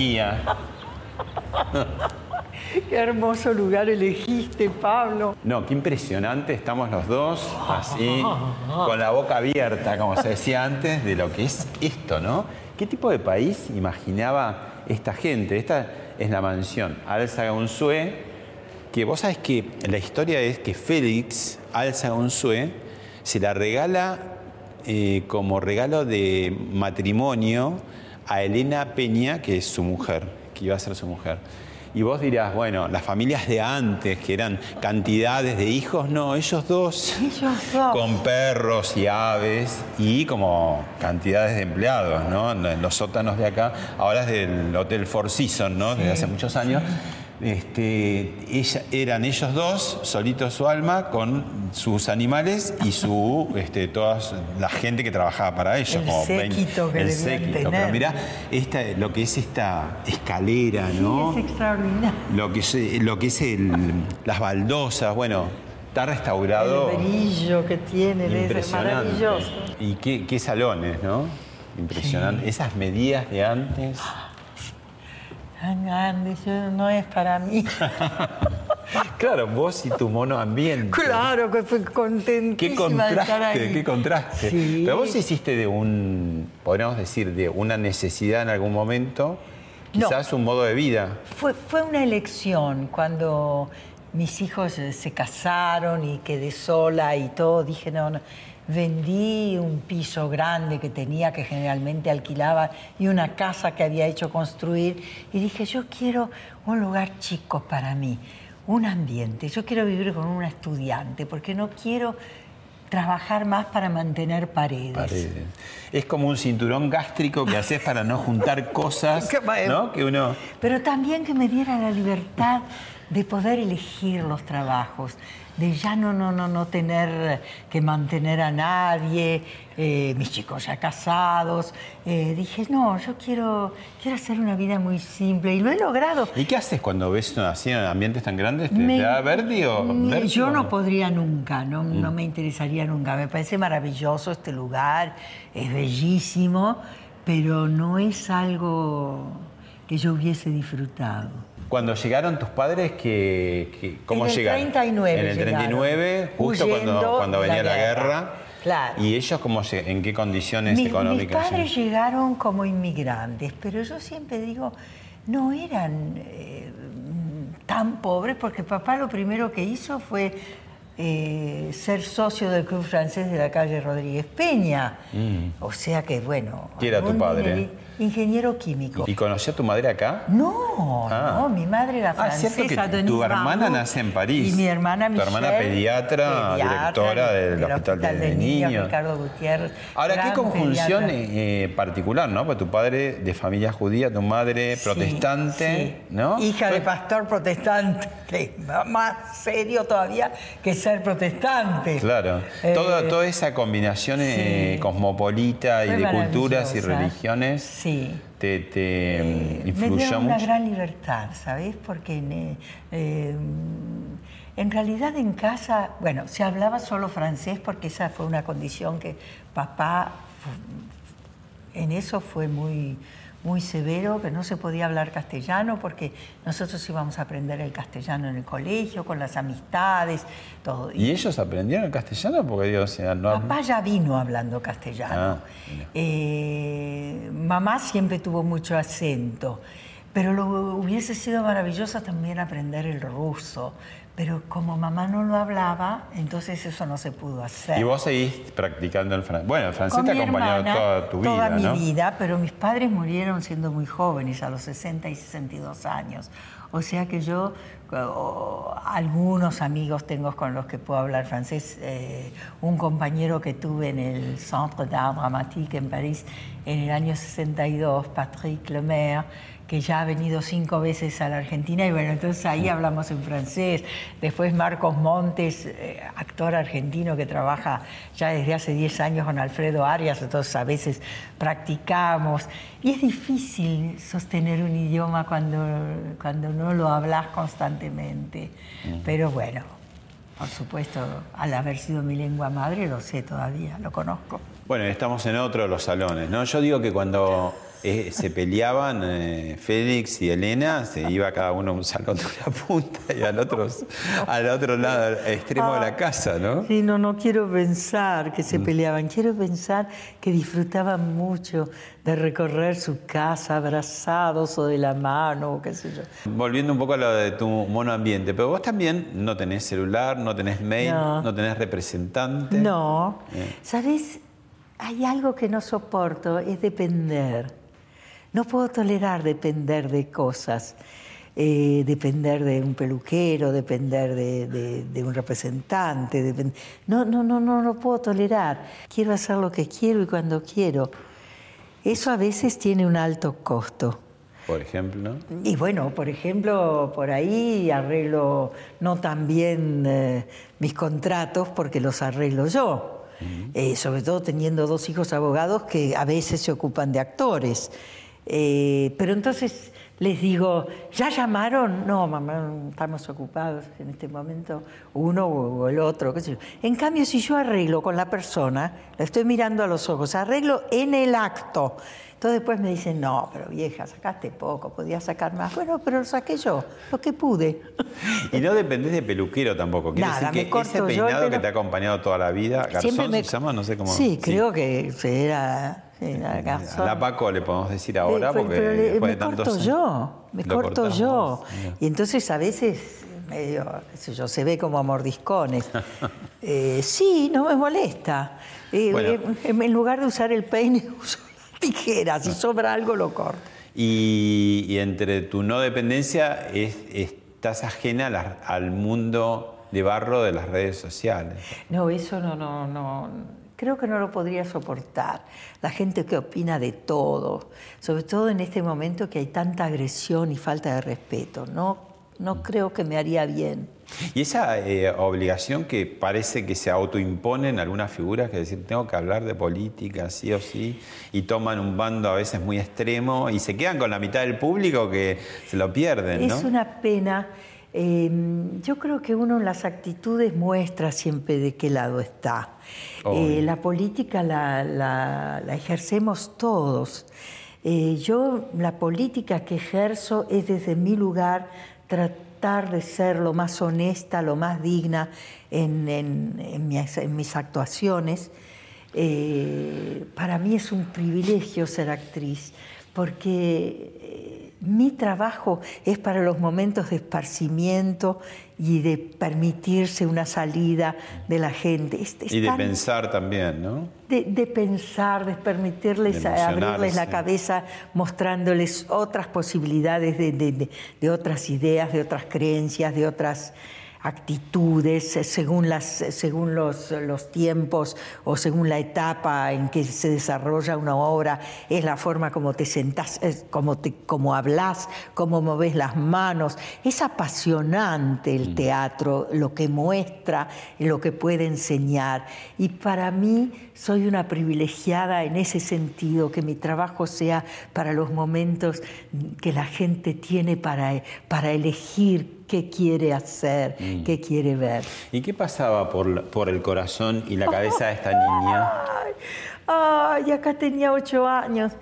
Qué hermoso lugar elegiste, Pablo. No, qué impresionante, estamos los dos así, con la boca abierta, como se decía antes, de lo que es esto, ¿no? ¿Qué tipo de país imaginaba esta gente? Esta es la mansión Alza Gonzue, que vos sabés que la historia es que Félix Alza Gonzue se la regala eh, como regalo de matrimonio a Elena Peña, que es su mujer, que iba a ser su mujer. Y vos dirás, bueno, las familias de antes, que eran cantidades de hijos, no, ellos dos, Ellos dos. con perros y aves y como cantidades de empleados, ¿no? En los sótanos de acá, ahora es del Hotel Four Seasons, ¿no? Desde hace muchos años. Este, ella- eran ellos dos, solitos su alma, con sus animales y su, este, toda la gente que trabajaba para ellos. El como séquito que el séquito. tener. Pero mirá, esta, lo que es esta escalera, ¿no? Es extraordinario. Lo que es, lo que es el- las baldosas, bueno, está restaurado. El brillo que tiene, es maravilloso. Y qué, qué salones, ¿no? Impresionante. Esas medidas de antes. Tan grande, eso no es para mí. Claro, vos y tu mono ambiente. claro que fue Qué contentísima de estar contraste, ahí. qué contraste. Sí. Pero vos hiciste de un, podríamos decir, de una necesidad en algún momento, No. quizás un modo de vida. Fue, fue una elección cuando mis hijos eh, se casaron y quedé sola y todo. Dije, no, no. Vendí un piso grande que tenía, que generalmente alquilaba, y una casa que había hecho construir. Y dije, yo quiero un lugar chico para mí, un ambiente. Yo quiero vivir con una estudiante, porque no quiero trabajar más para mantener paredes. Paredes. Es como un cinturón gástrico que haces para no juntar cosas, va- ¿no? Que uno... Pero también que me diera la libertad de poder elegir los trabajos, de ya no, no, no, no tener que mantener a nadie, eh, mis chicos ya casados. Eh, dije, no, yo quiero, quiero hacer una vida muy simple y lo he logrado. ¿Y qué haces cuando ves así en ambientes tan grandes? ¿Te, Me- te da vértigo? me- ¿Vértigo Yo no podría nunca, no, no me interesaría nunca. Me parece maravilloso este lugar, es bellísimo, pero no es algo que yo hubiese disfrutado. Cuando llegaron tus padres, que, que- ¿cómo En el llegaron? 39 En el 39, llegaron, justo cuando, cuando venía la guerra. guerra. Claro. ¿Y ellos cómo, lle- en qué condiciones Mi- mis económicas? padres llegaron como inmigrantes, pero yo siempre digo, no eran eh, tan pobres porque papá lo primero que hizo fue eh, ser socio del Club Francés de la calle Rodríguez Peña. O sea que, bueno... Mm. ¿Qué era tu padre? Ingeniero químico. ¿Y conoció a tu madre acá? No, Ah. no, mi madre era Ah, es francesa. cierto que Denise tu hermana nace en París. Y mi hermana Tu Michelle, hermana pediatra, directora del Hospital de Niños. Ricardo Gutiérrez. Ahora, qué conjunción eh, particular, ¿no? Porque tu padre de familia judía, tu madre Sí, protestante, sí. ¿no? Hija de pastor protestante, que más serio todavía que ser protestante. Claro, Eh, toda, toda esa combinación eh, cosmopolita y Fue de culturas y religiones Sí. Te, te Eh, me influyó dio una mucho. gran libertad, ¿sabes? Porque eh, eh, en realidad en casa, bueno, se hablaba solo francés porque esa fue una condición que papá en eso fue muy, muy severo, que no se podía hablar castellano porque nosotros íbamos a aprender el castellano en el colegio, con las amistades, todo. ¿Y ellos aprendieron el castellano? Porque Dios, no... Papá ya vino hablando castellano. Ah. Eh, mamá siempre tuvo mucho acento, Pero lo hubiese sido maravilloso también aprender el ruso. Pero como mamá no lo hablaba, entonces eso no se pudo hacer. Y vos seguís practicando el francés. Bueno, el francés te ha acompañado toda tu vida, Toda ¿no? mi vida, pero mis padres murieron siendo muy jóvenes, a los 60 y 62 años. O sea que yo, o- algunos amigos tengo con los que puedo hablar francés. eh, un compañero que tuve en el Centre d'Art Dramatique en París en el año 62, Patrick Lemaire, que ya ha venido cinco veces a la Argentina y bueno, entonces ahí hablamos en francés. Después Marcos Montes, eh, actor argentino que trabaja ya desde hace 10 años con Alfredo Arias, entonces a veces practicamos. Y es difícil sostener un idioma cuando, cuando no lo hablas constantemente. Pero bueno, por supuesto, al haber sido mi lengua madre, lo sé todavía, lo conozco. Bueno, estamos en otro de los salones, ¿no? Yo digo que cuando eh, se peleaban eh, Félix y Elena, se iba cada uno a un salón de una punta y al otro, al otro lado, al extremo de la casa, ¿no? Sí, no, no quiero pensar que se peleaban, quiero pensar que disfrutaban mucho de recorrer su casa abrazados o de la mano, o qué sé yo. Volviendo un poco a lo de tu mono ambiente, pero vos también no tenés celular, no tenés mail, no, No. tenés representante. No, Bien. ¿sabes? Hay algo que no soporto, es depender. No puedo tolerar depender de cosas. Eh, depender de un peluquero, depender de, de- de un representante. depen- No, no, no, no lo puedo tolerar. Quiero hacer lo que quiero y cuando quiero. Eso a veces tiene un alto costo. Por ejemplo. Y bueno, por ejemplo, por ahí arreglo no tan bien eh, mis contratos porque los arreglo yo. Eh, sobre todo teniendo dos hijos abogados que a veces se ocupan de actores. Eh, pero entonces les digo, ¿ya llamaron? No, mamá, estamos ocupados en este momento, uno o el otro, qué sé yo. En cambio, si yo arreglo con la persona, la estoy mirando a los ojos, arreglo en el acto. Entonces después me dicen, no, pero vieja, sacaste poco, podías sacar más. Bueno, pero lo saqué yo, lo que pude. Y no dependés de peluquero tampoco. Quiere Nada, decir me ese yo peinado que te ha acompañado toda la vida, Garzón se llama, no sé cómo. Sí, creo que era, era Garzón. A la Paco le podemos decir ahora Eh, porque pero le- después me de tantos corto años- yo, me corto yo. mira. Y entonces a veces medio, sé yo, se ve como a mordiscones. Eh, sí, no me molesta. Eh, Bueno. eh, en lugar de usar el peine, uso la tijera. Si sobra algo, lo corto. Y, y entre tu no dependencia es- estás ajena a la- al mundo de barro de las redes sociales. No, eso no, no, no. Creo que no lo podría soportar. La gente que opina de todo, sobre todo en este momento que hay tanta agresión y falta de respeto. No, no creo que me haría bien. Y esa eh, obligación que parece que se autoimponen algunas figuras, que decir, tengo que hablar de política, sí o sí, y toman un bando a veces muy extremo y se quedan con la mitad del público que se lo pierden, ¿no? Es una pena. Eh, yo creo que uno en las actitudes muestra siempre de qué lado está. Eh, la política la, la- la ejercemos todos. Eh, yo la política que ejerzo es desde mi lugar tratar de ser lo más honesta, lo más digna en, en- en mis, en mis actuaciones. Eh, para mí es un privilegio ser actriz, porque mi trabajo es para los momentos de esparcimiento y de permitirse una salida de la gente. Es- es Y de tan- pensar también, ¿no? de, de pensar, de permitirles De abrirles la cabeza, mostrándoles otras posibilidades de, de- de- de otras ideas, de otras creencias, de otras actitudes, eh, según, las, eh, según los, los tiempos o según la etapa en que se desarrolla una obra, es la forma como te sentás, como, te, como hablas, cómo moves las manos. Es apasionante el teatro, lo que muestra, lo que puede enseñar. Y para mí soy una privilegiada en ese sentido, que mi trabajo sea para los momentos que la gente tiene para, para elegir qué quiere hacer, qué quiere ver. ¿Y qué pasaba por, por el corazón y la cabeza de esta niña? Ay, ay, acá tenía ocho años.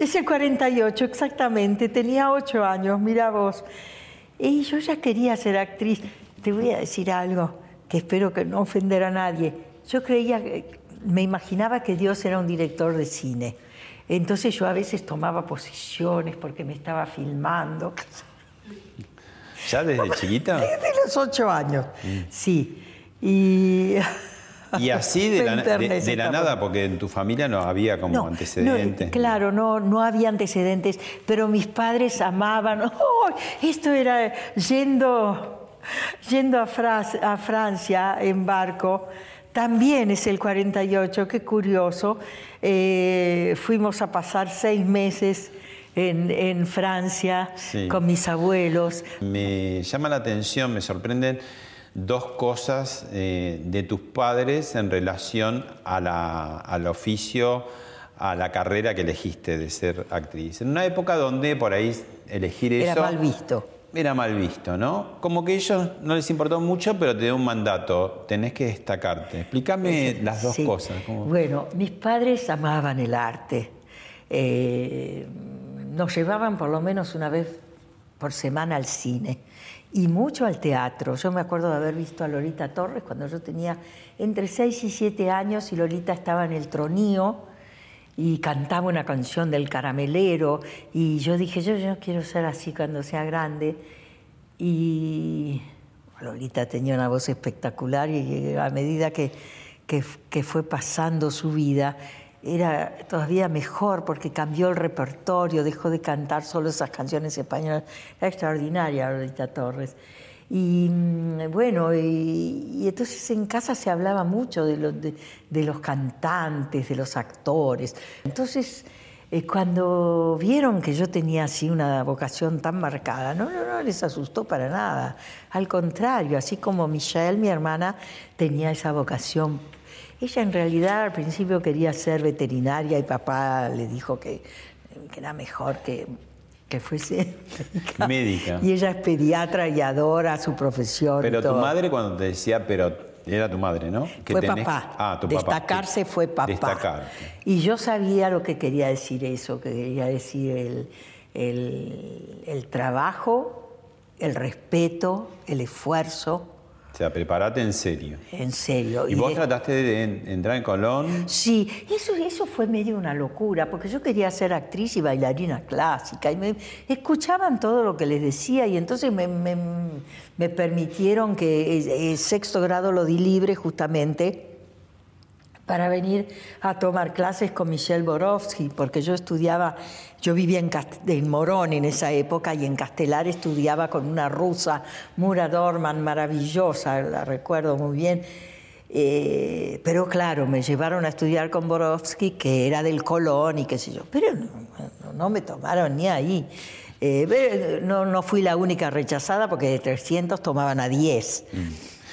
Es el 48, exactamente. Tenía ocho años, mira vos. Y yo ya quería ser actriz. Te voy a decir algo que espero que no ofender a nadie. Yo creía, que- me imaginaba que Dios era un director de cine. Entonces yo a veces tomaba posiciones porque me estaba filmando. ¿Ya desde chiquita? Desde los ocho años, sí. Y, Y así de la, de- de nada, porque en tu familia no había como No, antecedentes. no, claro, no, no había antecedentes, pero mis padres amaban. ¡Oh! esto era yendo, yendo a, Fras- a Francia en barco. También es el 48, qué curioso. Eh, fuimos a pasar seis meses en, en Francia Sí. con mis abuelos. Me llama la atención, me sorprenden dos cosas eh, de tus padres en relación a la- al oficio, a la carrera que elegiste de ser actriz. En una época donde por ahí elegir Era eso... mal visto. Era mal visto, ¿no? Como que a ellos no les importó mucho, pero te dio un mandato, tenés que destacarte. Explícame las dos Sí. cosas. ¿cómo? Bueno, mis padres amaban el arte. Eh, nos llevaban por lo menos una vez por semana al cine y mucho al teatro. Yo me acuerdo de haber visto a Lolita Torres cuando yo tenía entre 6 y 7 años y Lolita estaba en el tronío y cantaba una canción del caramelero y yo dije, yo, yo quiero ser así cuando sea grande. Y Lolita tenía una voz espectacular y a medida que, que, que fue pasando su vida, era todavía mejor porque cambió el repertorio, dejó de cantar solo esas canciones españolas. Era extraordinaria Lolita Torres. Y mm, bueno, y, y entonces en casa se hablaba mucho de, los de, de los cantantes, de los actores. Entonces, eh, cuando vieron que yo tenía así una vocación tan marcada, no, no, no les asustó para nada. Al contrario, así como Michelle, mi hermana, tenía esa vocación. Ella en realidad al principio quería ser veterinaria y papá le dijo que, que era mejor que, que fuese Médica. Y ella es pediatra y adora su profesión. Pero tu madre cuando te decía, pero era tu madre, ¿no? Que fue tenés- papá. Ah, tu papá. Destacarse fue papá. Destacarte. Y yo sabía lo que quería decir eso, que quería decir el, el- el trabajo, el respeto, el esfuerzo, sea, preparate en serio. en serio. ¿Y vos de- trataste de en- entrar en Colón? Sí, eso, eso fue medio una locura, porque yo quería ser actriz y bailarina clásica, y me escuchaban todo lo que les decía, y entonces me, me- me permitieron que eh, eh, sexto grado lo di libre justamente para venir a tomar clases con Michelle Borowski, porque yo estudiaba, yo vivía en, en Morón en esa época y en Castelar estudiaba con una rusa, Mura Dorman, maravillosa, la recuerdo muy bien. Eh, pero claro, me llevaron a estudiar con Borowski, que era del Colón y qué sé yo, pero no, no- me tomaron ni ahí. Eh, no, no fui la única rechazada porque de 300 tomaban a 10.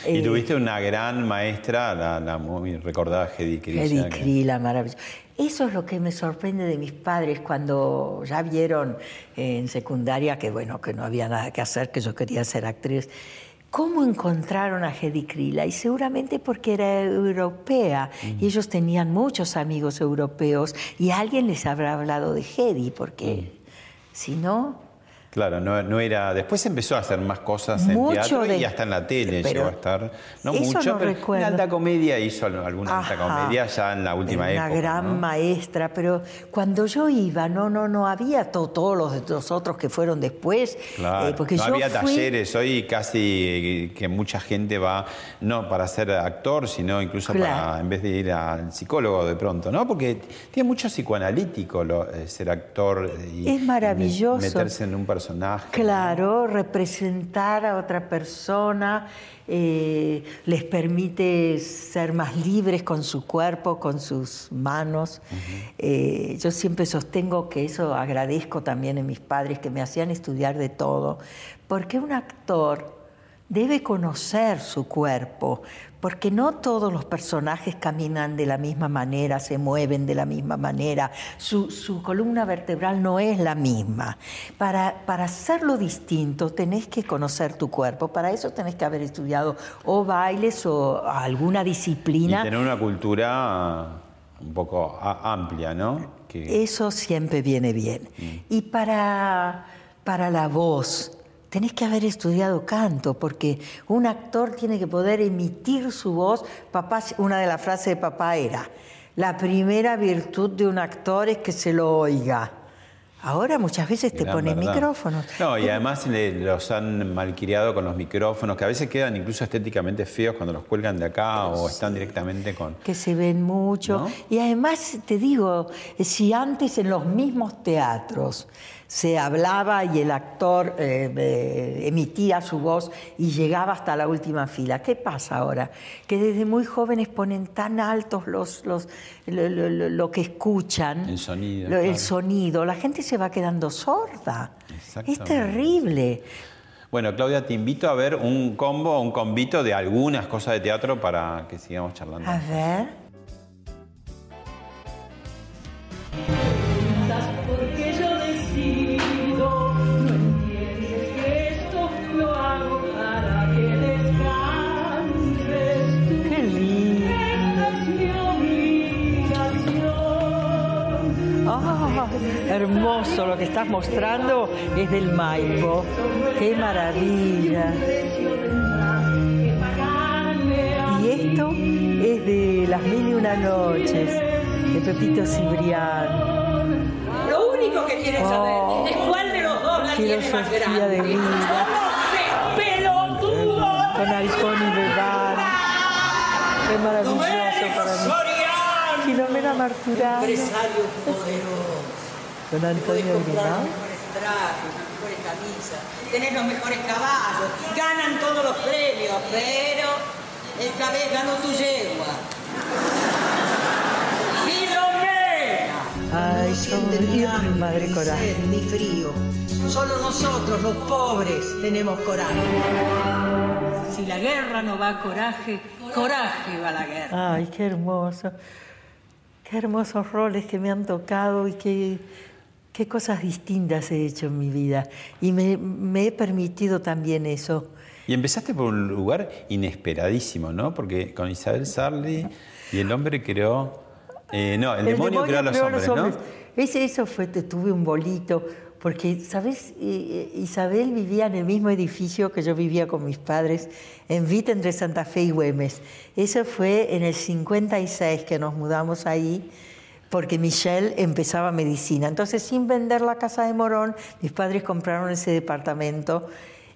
Y Eh, tuviste una gran maestra, la, la muy recordada Hedy que- Krila, maravilloso. Eso es lo que me sorprende de mis padres cuando ya vieron eh, en secundaria que bueno, que no había nada que hacer, que yo quería ser actriz. ¿Cómo encontraron a Hedy Krila? Y seguramente porque era europea y ellos tenían muchos amigos europeos y alguien les habrá hablado de Hedy, porque si no, Claro, no, no era. Después empezó a hacer más cosas en teatro y hasta en la tele Pero llegó a estar. No eso mucho, no pero recuerdo. alta comedia hizo alguna alta comedia ya en la última época. Una gran ¿no? maestra, pero cuando yo iba, no, no, no había to- todos los, los otros que fueron después. Claro, eh, porque no yo había fui- talleres, hoy casi eh, que mucha gente va no para ser actor, sino incluso Claro. para en vez de ir al psicólogo de pronto, ¿no? Porque tiene mucho psicoanalítico lo- eh, ser actor y Es maravilloso. me- meterse en un personaje. Claro, representar a otra persona eh, les permite ser más libres con su cuerpo, con sus manos. Eh, yo siempre sostengo que eso agradezco también en mis padres que me hacían estudiar de todo, porque un actor debe conocer su cuerpo, porque no todos los personajes caminan de la misma manera, se mueven de la misma manera, su, su columna vertebral no es la misma. Para, para hacerlo distinto tenés que conocer tu cuerpo, para eso tenés que haber estudiado o bailes o alguna Y disciplina. tener una cultura un poco amplia, ¿no? Que, Eso siempre viene bien. Y para, para la voz, tenés que haber estudiado canto, porque un actor tiene que poder emitir su voz. Papá, una de las frases de papá era, la primera virtud de un actor es que se lo oiga. Ahora muchas veces te Gran ponen verdad. micrófonos. No, y además le- los han malcriado con los micrófonos, que a veces quedan incluso estéticamente feos cuando los cuelgan de acá o están directamente con... que se ven mucho. ¿No? Y además, te digo, si antes en los mismos teatros se hablaba y el actor eh, eh, emitía su voz y llegaba hasta la última fila, ¿qué pasa ahora? Que desde muy jóvenes ponen tan altos los, los, lo, lo- lo- lo que escuchan, El sonido, el sonido, la gente se va quedando sorda. Es terrible. Bueno, Claudia, te invito a ver un combo, un convito de algunas cosas de teatro para que sigamos charlando. A ver. Hermoso lo que estás mostrando es del Maipo. Qué maravilla. Y esto es de Las Mil y Una Noches, de Pepito Cibrián. Lo único que quieren saber Oh, es cuál de los dos la tiene más grande. de vida. ¡Pelotudo! Con Halcón y Bebán. Qué maravilloso para mí. Filomena Marturano. Empresario poderoso. Podés Antonio trajes, las mejores camisas, tenés los mejores caballos, ganan todos los premios, pero esta vez ganó tu yegua. ¡Filomena! Ay, sonríe mi madre coraje. Ni frío. Solo nosotros, los pobres, tenemos coraje. Si la guerra no va a coraje, coraje va la guerra. Ay, qué hermoso. Qué hermosos roles que me han tocado y qué, qué cosas distintas he hecho en mi vida. Y me, me he permitido también eso. Y empezaste por un lugar inesperadísimo, ¿no? Porque con Isabel Sarli y el hombre creó... eh, no, el, demonio, creó a los hombres, ¿no? Ese, eso fue, te tuve un bolito, porque, ¿sabes? Isabel vivía en el mismo edificio que yo vivía con mis padres, en Vita, entre Santa Fe y Güemes. Eso fue en el 56 que nos mudamos ahí, porque Michelle empezaba medicina. Entonces, sin vender la casa de Morón, mis padres compraron ese departamento.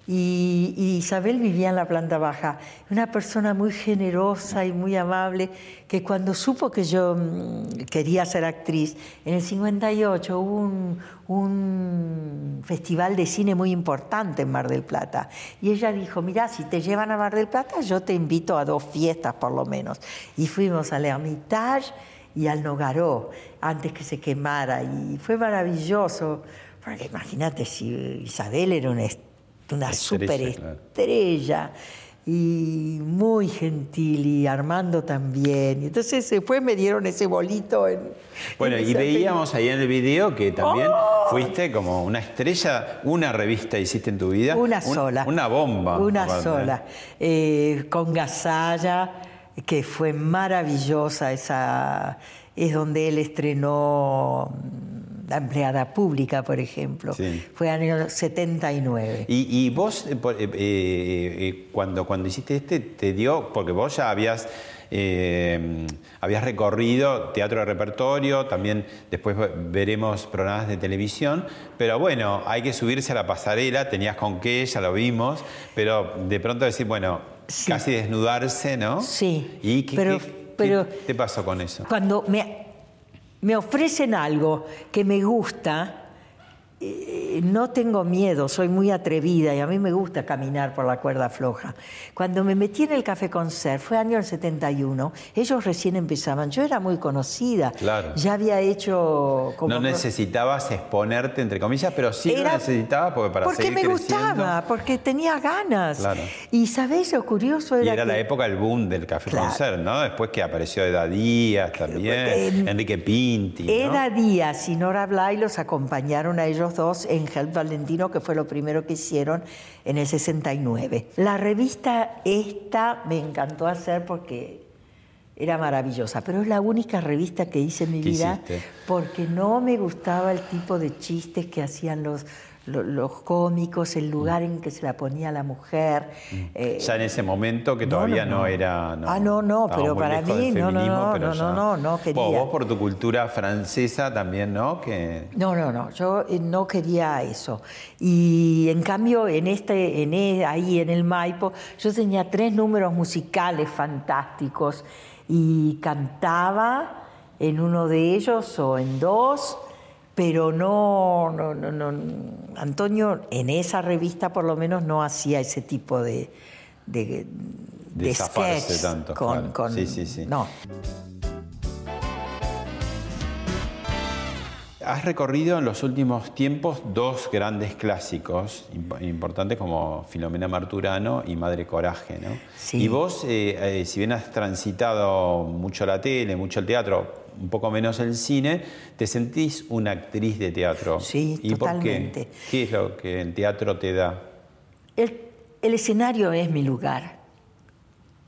Y, y Isabel vivía en la planta baja, una persona muy generosa y muy amable, que cuando supo que yo mm, quería ser actriz, en el 58 hubo un, un festival de cine muy importante en Mar del Plata. Y ella dijo, mira, si te llevan a Mar del Plata, yo te invito a dos fiestas por lo menos. Y fuimos al Hermitage y al Nogaró, antes que se quemara. Y fue maravilloso, porque imagínate si Isabel era una est- una Estrella, superestrella y muy gentil y Armando también. Entonces después me dieron ese bolito en... Bueno, en y veíamos ahí en el video que también ¡Oh! fuiste como una estrella, una revista hiciste en tu vida. Una Un- sola. Una bomba. Una sola. Eh, con Gasalla, que fue maravillosa. Esa, es donde él estrenó mm, La empleada pública, por ejemplo. Sí. Fue año 79. Y, y vos, eh, eh, eh, eh, cuando, cuando hiciste este, te dio, porque vos ya habías, eh, habías recorrido teatro de repertorio, también después veremos programas de televisión, pero bueno, hay que subirse a la pasarela, tenías con qué, ya lo vimos, pero de pronto decir, bueno, Sí. casi desnudarse, ¿no? Sí, ¿Y qué, pero- qué- qué pero- te pasó con eso? Cuando me, me ofrecen algo que me gusta, eh, no tengo miedo, soy muy atrevida y a mí me gusta caminar por la cuerda floja. Cuando me metí en el Café Concert, fue año del 71, ellos recién empezaban, yo era muy conocida, Claro. ya había hecho como... No necesitabas exponerte, entre comillas, pero sí Era- lo necesitabas porque para porque seguir me creciendo- gustaba, porque tenía ganas. Claro. Y sabés lo curioso Y era, era la época del boom del Café Claro. Concert, ¿no? Después que apareció Eda Díaz también, Eh, Enrique Pinti, ¿no? Eda Díaz y Nora Blay los acompañaron a ellos dos en Help Valentino, que fue lo primero que hicieron en el 69. La revista esta me encantó hacer porque era maravillosa, pero es la única revista que hice en mi ¿Qué vida hiciste? porque no me gustaba el tipo de chistes que hacían los, lo- los cómicos, el lugar en que se la ponía la mujer. eh, Ya en ese momento que no, todavía no, no, no. era. Ah, no, no, pero para mí, no, no, no, no, ya- no, no, no Vos, quería. vos por tu cultura francesa también, ¿no? Que No, no, no, yo eh, no quería eso. Y en cambio, en este, en e- ahí en el Maipo, yo tenía tres números musicales fantásticos y cantaba en uno de ellos o en dos, pero no, no, no, no- Antonio en esa revista por lo menos no hacía ese tipo de, de, De sketch tanto, con, claro. con- Sí, sí, sí. No. Has recorrido en los últimos tiempos dos grandes clásicos imp- importantes como Filomena Marturano y Madre Coraje, ¿no? Sí. Y vos, eh, eh, si bien has transitado mucho la tele, mucho el teatro, un poco menos el cine, te sentís una actriz de teatro. Sí, ¿Y totalmente. por qué? ¿Qué es lo que el teatro te da? El, el escenario es mi lugar,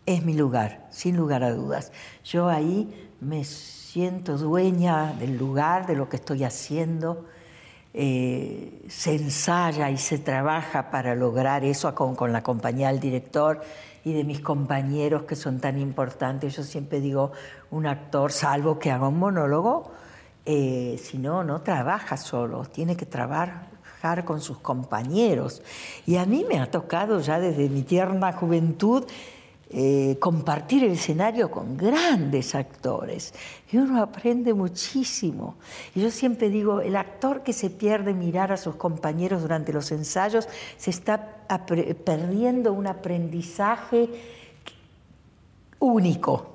es mi lugar, sin lugar a dudas. Yo ahí me siento dueña del lugar, de lo que estoy haciendo. Se ensaya y se trabaja para lograr eso con, con la compañía del director y de mis compañeros que son tan importantes. Yo siempre digo, un actor, salvo que haga un monólogo, eh, si no, no trabaja solo, tiene que trabajar con sus compañeros. Y a mí me ha tocado ya desde mi tierna juventud eh, compartir el escenario con grandes actores. Y uno aprende muchísimo. Y yo siempre digo, el actor que se pierde mirar a sus compañeros durante los ensayos se está perdiendo un aprendizaje único.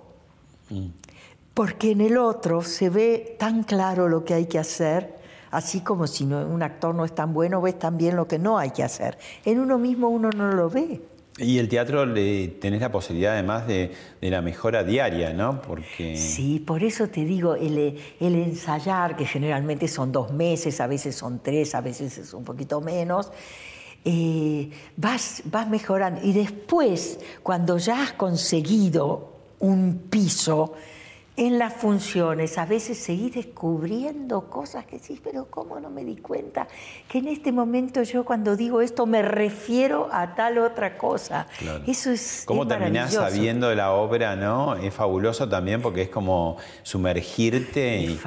Porque en el otro se ve tan claro lo que hay que hacer, así como si no- un actor no es tan bueno, ves también lo que no hay que hacer. En uno mismo uno no lo ve. Y el teatro le, tenés la posibilidad además de, la mejora diaria, ¿no? Porque Sí, por eso te digo, el, el ensayar, que generalmente son dos meses, a veces son tres, a veces es un poquito menos, eh, vas, vas mejorando. Y después, cuando ya has conseguido un piso en las funciones, a veces seguís descubriendo cosas que decís, pero ¿cómo no me di cuenta? Que en este momento yo cuando digo esto me refiero a tal otra cosa. Claro. Eso es... ¿Cómo es terminás sabiendo de la obra, no? Es fabuloso también porque es como sumergirte y,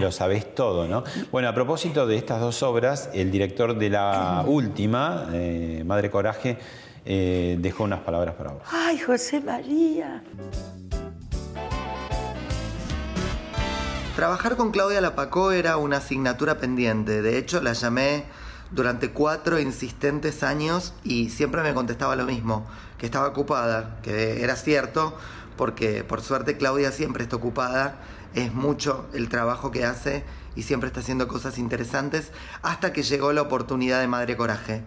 lo sabés todo, ¿no? Bueno, a propósito de estas dos obras, el director de la última, eh, Madre Coraje, eh, dejó unas palabras para vos. Ay, José María. Trabajar con Claudia Lapacó era una asignatura pendiente. De hecho, la llamé durante cuatro insistentes años y siempre me contestaba lo mismo, que estaba ocupada, que era cierto, porque por suerte Claudia siempre está ocupada, es mucho el trabajo que hace y siempre está haciendo cosas interesantes, hasta que llegó la oportunidad de Madre Coraje.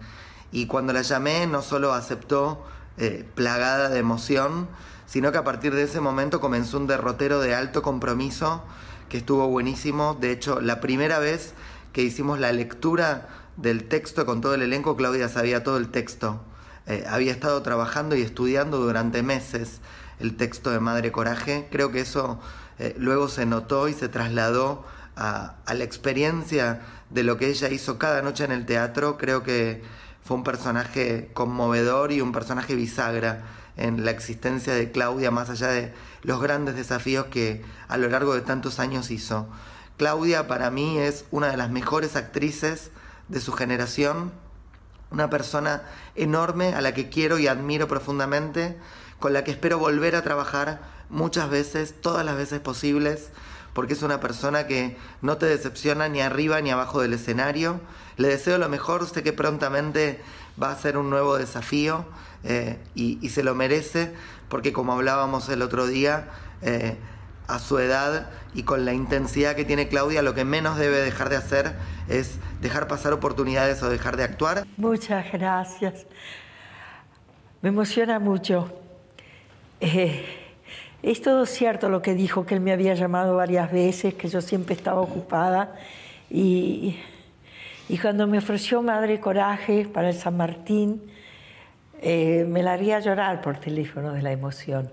Y cuando la llamé, no solo aceptó eh, plagada de emoción, sino que a partir de ese momento comenzó un derrotero de alto compromiso que estuvo buenísimo. De hecho, la primera vez que hicimos la lectura del texto con todo el elenco, Claudia sabía todo el texto. Eh, había estado trabajando y estudiando durante meses el texto de Madre Coraje. Creo que eso eh, luego se notó y se trasladó a, a la experiencia de lo que ella hizo cada noche en el teatro. Creo que fue un personaje conmovedor y un personaje bisagra en la existencia de Claudia, más allá de los grandes desafíos que a lo largo de tantos años hizo. Claudia para mí es una de las mejores actrices de su generación, una persona enorme a la que quiero y admiro profundamente, con la que espero volver a trabajar muchas veces, todas las veces posibles, porque es una persona que no te decepciona ni arriba ni abajo del escenario. Le deseo lo mejor, sé que prontamente va a ser un nuevo desafío eh, y, y se lo merece, porque como hablábamos el otro día, eh, a su edad y con la intensidad que tiene Claudia, lo que menos debe dejar de hacer es dejar pasar oportunidades o dejar de actuar. Muchas gracias. Me emociona mucho. Eh, es todo cierto lo que dijo, que él me había llamado varias veces, que yo siempre estaba ocupada. Y, y cuando me ofreció Madre Coraje para el San Martín, eh, me largué a llorar por teléfono de la emoción.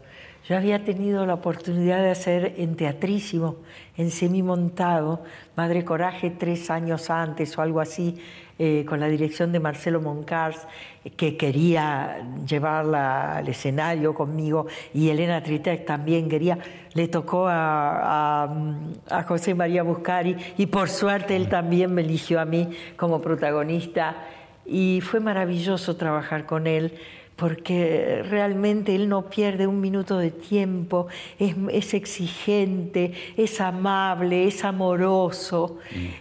Yo había tenido la oportunidad de hacer en teatrísimo, en semimontado, Madre Coraje tres años antes o algo así, eh, con la dirección de Marcelo Moncars, que quería llevarla al escenario conmigo, y Elena Tritec también quería, le tocó a José María Buscari, y por suerte él también me eligió a mí como protagonista, y fue maravilloso trabajar con él porque realmente él no pierde un minuto de tiempo, es, es exigente, es amable, es amoroso.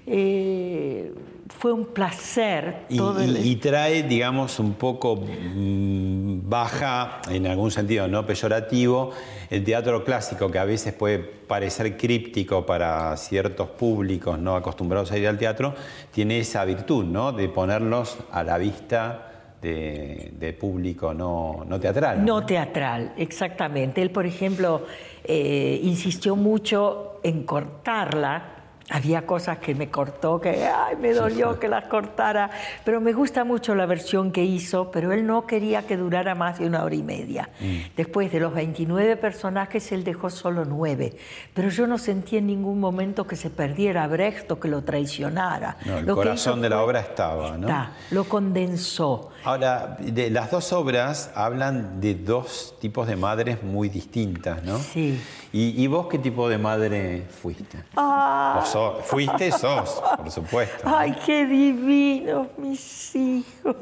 Eh, fue un placer. Y, todo el- y- y trae, digamos, un poco mm, baja, en algún sentido no peyorativo, el teatro clásico, que a veces puede parecer críptico para ciertos públicos no acostumbrados a ir al teatro, tiene esa virtud, ¿no? De ponerlos a la vista de, de público no, no teatral. No teatral, exactamente. Él, por ejemplo, eh, insistió mucho en cortarla. Había cosas que me cortó, que ay, me dolió que las cortara, pero me gusta mucho la versión que hizo, pero él no quería que durara más de una hora y media. Después de los 29 personajes, él dejó solo nueve, pero yo no sentí en ningún momento que se perdiera Brecht o que lo traicionara. No, el Lo que corazón de la obra estaba, ¿no? Está, lo condensó. Ahora, de las dos obras hablan de dos tipos de madres muy distintas, ¿no? Sí. ¿Y, y vos qué tipo de madre fuiste? Ah. O fuiste, sos, por supuesto. ¿no? Ay, qué divinos mis hijos.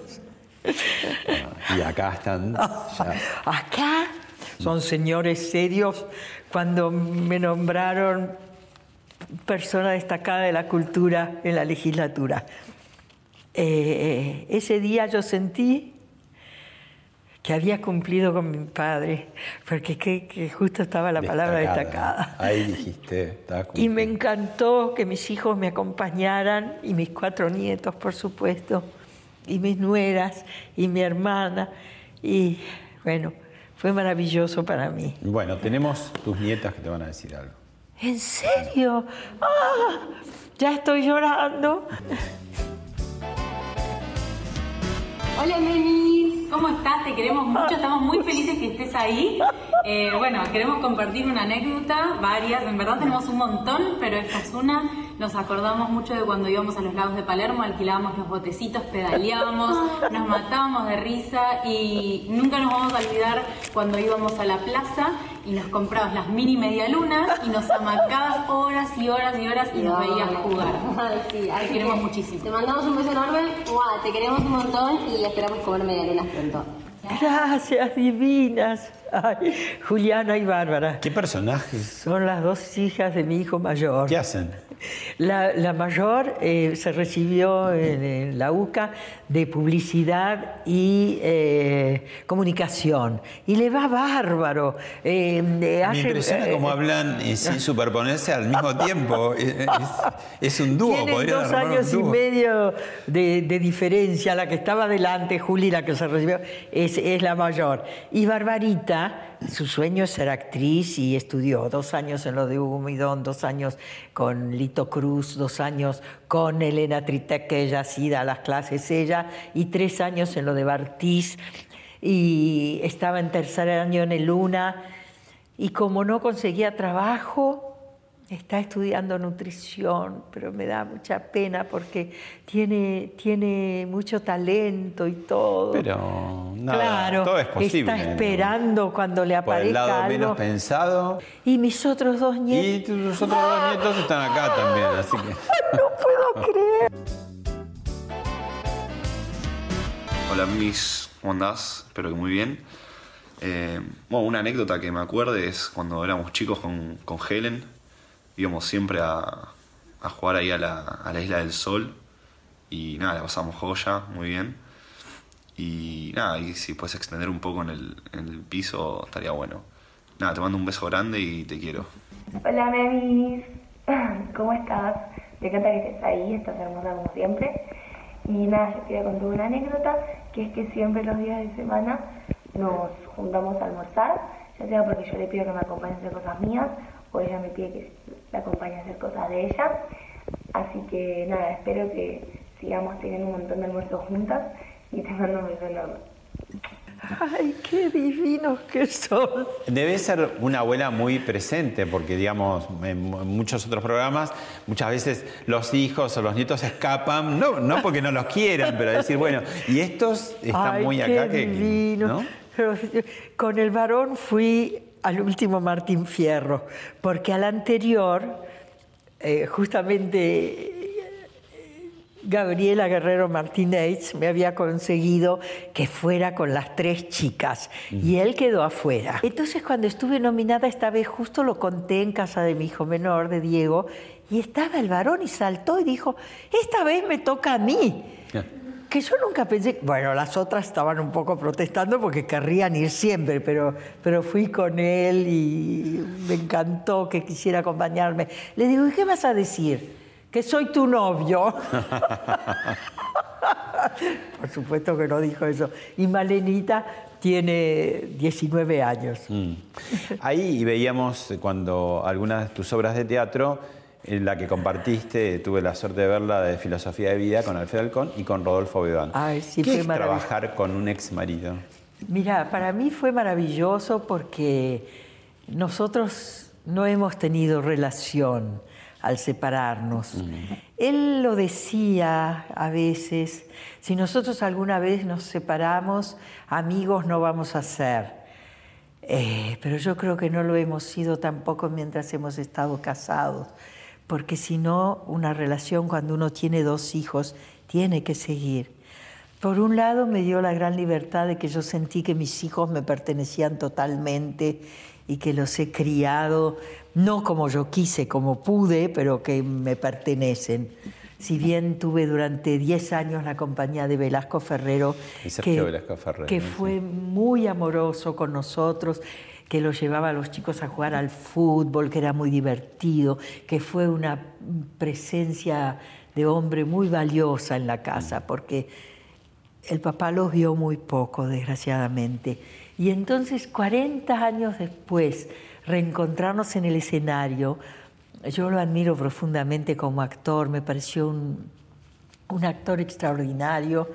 Y acá están. Ah. ya. Acá son señores serios. Cuando me nombraron persona destacada de la cultura en la legislatura, Eh, ese día yo sentí que había cumplido con mi padre, porque que, que justo estaba la palabra destacada. Ahí dijiste. Y me encantó que mis hijos me acompañaran y mis cuatro nietos, por supuesto, y mis nueras y mi hermana. Y bueno, fue maravilloso para mí. Bueno, tenemos tus nietas que te van a decir algo. ¿En serio? ¡Ah! Ya estoy llorando. Hola Memi, ¿cómo estás? Te queremos mucho, estamos muy felices que estés ahí. Eh, bueno, queremos compartir una anécdota, varias, en verdad tenemos un montón, pero esta es una. Nos acordamos mucho de cuando íbamos a los lagos de Palermo, alquilábamos los botecitos, pedaleábamos, nos matábamos de risa y nunca nos vamos a olvidar cuando íbamos a la plaza y nos comprabas las mini medialunas y nos amacabas horas y horas y horas y nos veías jugar. Sí, Te queremos que muchísimo. Te mandamos un beso enorme. Te queremos un montón y esperamos comer medialunas pronto. Gracias, divinas. Ay, Juliana y Bárbara. ¿Qué personajes? Son las dos hijas de mi hijo mayor. ¿Qué hacen? La, la mayor eh, se recibió en, en la UCA de publicidad y eh, comunicación. Y le va bárbaro. Eh, eh, Me hace- impresiona eh, cómo hablan eh, sin superponerse al mismo tiempo. Es, un dúo, Tienen dos años y medio de, de diferencia. La que estaba delante, Juli, la que se recibió, es, es la mayor. Y Barbarita, su sueño es ser actriz y estudió dos años en lo de Hugo Midón, dos años con Lito Cruz, dos años con Elena Tritec, que ella sí da las clases ella, y tres años en lo de Bartiz. Y estaba en tercer año en el Luna. Y como no conseguía trabajo, Está estudiando nutrición, pero me da mucha pena porque tiene, tiene mucho talento y todo. Pero nada, claro, todo es posible. está esperando cuando le Por el aparezca lado algo. menos pensado. Y mis otros dos Y nietos. tus otros dos nietos están acá también, así que. No puedo creer. Hola mis, ¿cómo andás? Espero que muy bien. Eh, bueno, una anécdota que me acuerde es cuando éramos chicos con, con Helen, íbamos siempre a, a jugar ahí a la, a la Isla del Sol y nada, la pasamos joya, muy bien. Y nada, y si puedes extender un poco en el, en el piso estaría bueno. Nada, te mando un beso grande y te quiero. Hola Memis, ¿cómo estás? Me encanta que estés ahí, estás hermosa como siempre. Y nada, yo te voy a contar una anécdota, que es que siempre los días de semana nos juntamos a almorzar, ya sea porque yo le pido que me acompañe a hacer cosas mías, o ella me pide que la acompañe a hacer cosas de ella. Así que nada, espero que sigamos teniendo un montón de almuerzos juntas y te mando un beso enorme. Ay, qué divinos que son. Debe ser una abuela muy presente, porque digamos, en muchos otros programas, muchas veces los hijos o los nietos escapan, no, no porque no los quieran, pero decir, bueno, y estos están Ay, muy qué acá que. divino. ¿no? Pero, con el varón fui al último Martín Fierro, porque al anterior, eh, justamente eh, Gabriela Guerrero Martínez me había conseguido que fuera con las tres chicas y él quedó afuera. Entonces cuando estuve nominada esta vez justo lo conté en casa de mi hijo menor, de Diego, y estaba el varón y saltó y dijo, esta vez me toca a mí. Que yo nunca pensé, bueno, las otras estaban un poco protestando porque querrían ir siempre, pero, pero fui con él y me encantó que quisiera acompañarme. Le digo, ¿y qué vas a decir? Que soy tu novio. Por supuesto que no dijo eso. Y Malenita tiene 19 años. Mm. Ahí veíamos cuando algunas de tus obras de teatro, la que compartiste, tuve la suerte de verla de Filosofía de Vida con Alfredo Alcón y con Rodolfo Bedán. Ay, sí, ¿Qué fue es trabajar con un ex marido? Mira, para mí fue maravilloso porque nosotros no hemos tenido relación al separarnos. Él lo decía a veces, si nosotros alguna vez nos separamos, amigos no vamos a ser. Eh, pero yo creo que no lo hemos sido tampoco mientras hemos estado casados, porque si no, una relación cuando uno tiene dos hijos tiene que seguir. Por un lado me dio la gran libertad de que yo sentí que mis hijos me pertenecían totalmente y que los he criado, no como yo quise, como pude, pero que me pertenecen. Si bien tuve durante 10 años la compañía de Velasco Ferrero, Velasco que fue muy amoroso con nosotros, que los llevaba a los chicos a jugar al fútbol, que era muy divertido, que fue una presencia de hombre muy valiosa en la casa, porque el papá los vio muy poco, desgraciadamente. Y entonces, 40 años después, reencontrarnos en el escenario, yo lo admiro profundamente como actor, me pareció un actor extraordinario